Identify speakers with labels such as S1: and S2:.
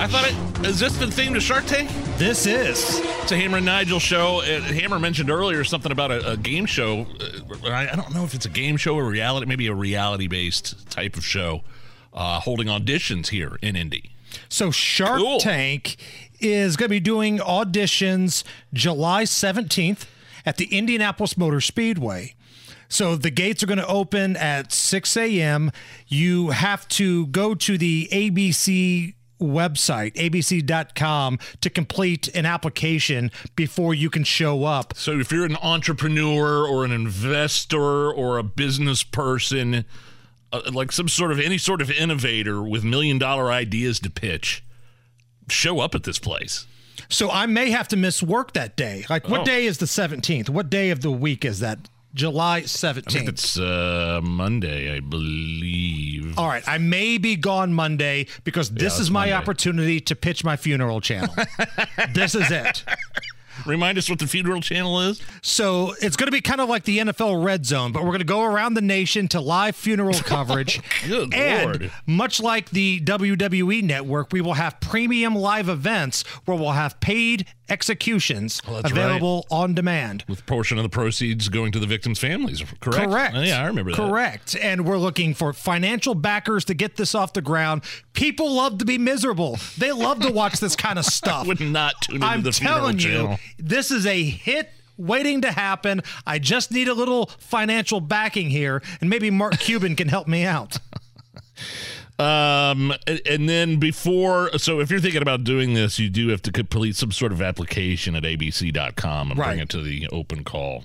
S1: I thought it is this the theme to Shark Tank?
S2: This is.
S1: It's a Hammer and Nigel show. Uh, Hammer mentioned earlier something about a, a game show. Uh, I, I, don't know if it's a game show or reality, maybe a reality based type of show, uh, holding auditions here in Indy.
S2: So Shark cool. Tank is going to be doing auditions July 17th at the Indianapolis Motor Speedway. So the gates are going to open at 6 a.m. You have to go to the ABC website, abc.com, to complete an application before you can show up.
S1: So if you're an entrepreneur or an investor or a business person, uh, like some sort of any sort of innovator with million dollar ideas to pitch, show up at this place.
S2: So I may have to miss work that day. Like, what oh. day is the 17th? What day of the week is that? July 17th. I
S1: think it's uh, Monday, I believe.
S2: All right. I may be gone Monday because this yeah, is my Monday. opportunity to pitch my funeral channel. this is it.
S1: Remind us what the funeral channel is.
S2: So it's going to be kind of like the NFL Red Zone, but we're going to go around the nation to live funeral oh, coverage.
S1: Good
S2: and
S1: Lord.
S2: much like the WWE network, we will have premium live events where we'll have paid executions available right. on demand.
S1: With a portion of the proceeds going to the victims' families, correct?
S2: Correct.
S1: Oh, yeah, I remember that.
S2: Correct. And we're looking for financial backers to get this off the ground. People love to be miserable. They love to watch this kind of stuff.
S1: I would not tune into
S2: I'm
S1: the
S2: telling
S1: you,
S2: channel. this is a hit waiting to happen. I just need a little financial backing here, and maybe Mark Cuban can help me out.
S1: Um, and then before, so if you're thinking about doing this, you do have to complete some sort of application at abc.com and right. bring it to the open call